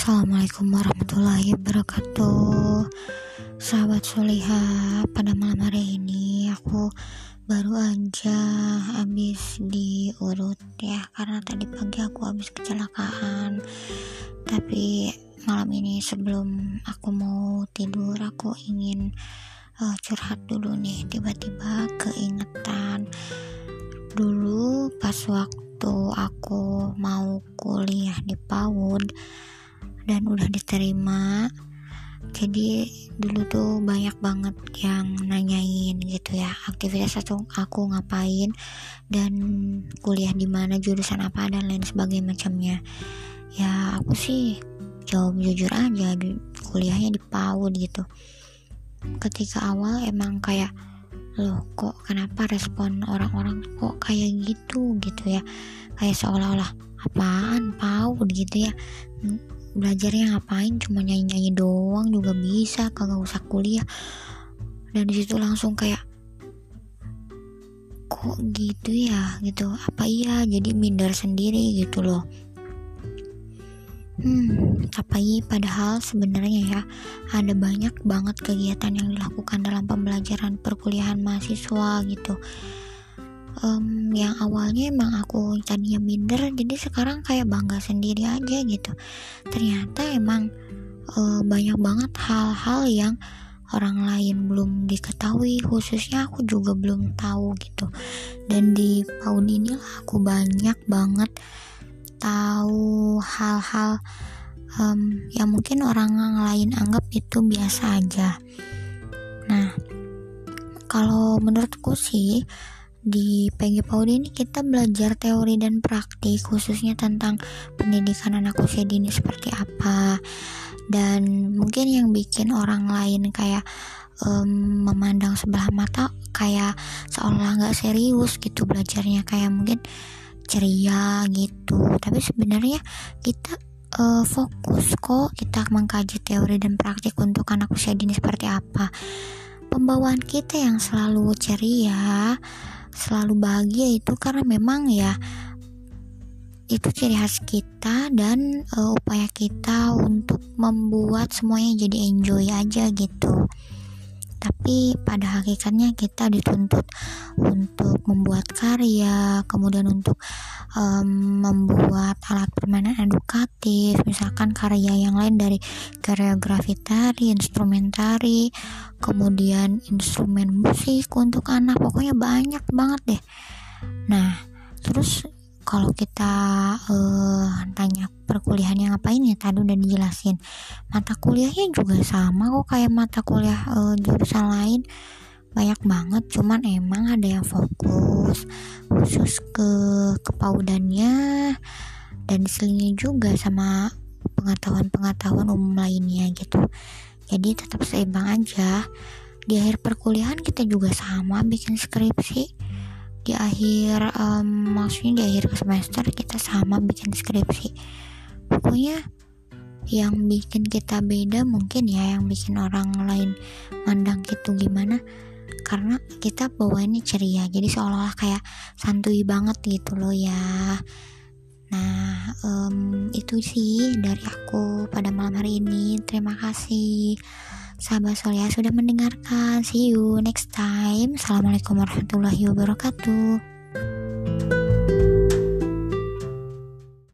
Assalamualaikum warahmatullahi wabarakatuh. Sahabat Soliha Pada malam hari ini Aku baru aja Habis diurut ya Karena tadi pagi aku habis kecelakaan. Tapi malam ini sebelum aku mau tidur Aku ingin uh, curhat dulu nih. Tiba-tiba keingetan Dulu pas waktu aku mau kuliah di PAUD dan udah diterima. Jadi dulu tuh banyak banget yang nanyain gitu ya aktivitas aku, aku ngapain dan kuliah di mana jurusan apa dan lain sebagainya macamnya. Ya aku sih jawab jujur aja kuliahnya di PAUD gitu. Ketika awal emang kayak loh kok kenapa respon orang-orang kok kayak gitu? gitu ya. Kayak seolah-olah apaan PAUD? gitu ya belajarnya ngapain? Cuma nyanyi-nyanyi doang juga bisa kagak usah kuliah. Dan di situ langsung kayak kok gitu ya? Gitu. Apa iya? Jadi minder sendiri gitu loh. Hmm apa iya? Padahal sebenarnya ya ada banyak banget kegiatan yang dilakukan dalam pembelajaran perkuliahan mahasiswa gitu um, yang awalnya emang aku tadinya minder jadi sekarang kayak bangga sendiri aja gitu. Ternyata emang uh, banyak banget hal-hal yang orang lain belum diketahui khususnya aku juga belum tahu gitu. Dan di tahun ini aku banyak banget tahu hal-hal um, yang mungkin orang lain anggap itu biasa aja. Nah kalau menurutku sih di PG PAUD ini kita belajar teori dan praktik khususnya tentang pendidikan anak usia dini seperti apa. Dan mungkin yang bikin orang lain kayak um, memandang sebelah mata kayak seolah nggak serius gitu belajarnya kayak mungkin ceria gitu. Tapi sebenarnya kita uh, fokus kok kita mengkaji teori dan praktik untuk anak usia dini seperti apa. Pembawaan kita yang selalu ceria selalu bahagia itu karena memang ya itu ciri khas kita dan uh, upaya kita untuk membuat semuanya jadi enjoy aja gitu. Tapi pada hakikatnya kita dituntut untuk membuat karya kemudian untuk um, membuat alat permainan edukatif misalkan karya yang lain dari koreografi tari instrumen tari kemudian instrumen musik untuk anak pokoknya banyak banget deh. Nah terus kalau kita uh, tanya perkuliahannya ngapain ya tadi udah dijelasin. Mata kuliahnya juga sama kok kayak mata kuliah uh, jurusan lain. Banyak banget cuman emang ada yang fokus khusus ke kepaudannya dan diselingi juga sama pengetahuan-pengetahuan umum lainnya gitu. Jadi tetap seimbang aja. Di akhir perkuliahan kita juga sama bikin skripsi. Di akhir um, maksudnya di akhir semester kita sama bikin skripsi. Pokoknya yang bikin kita beda mungkin ya yang bikin orang lain mandang gitu gimana karena kita bawaannya ceria jadi seolah-olah kayak santuy banget gitu loh ya nah um, itu sih dari aku pada malam hari ini terima kasih sahabat Solia sudah mendengarkan. See you next time. Assalamualaikum warahmatullahi wabarakatuh.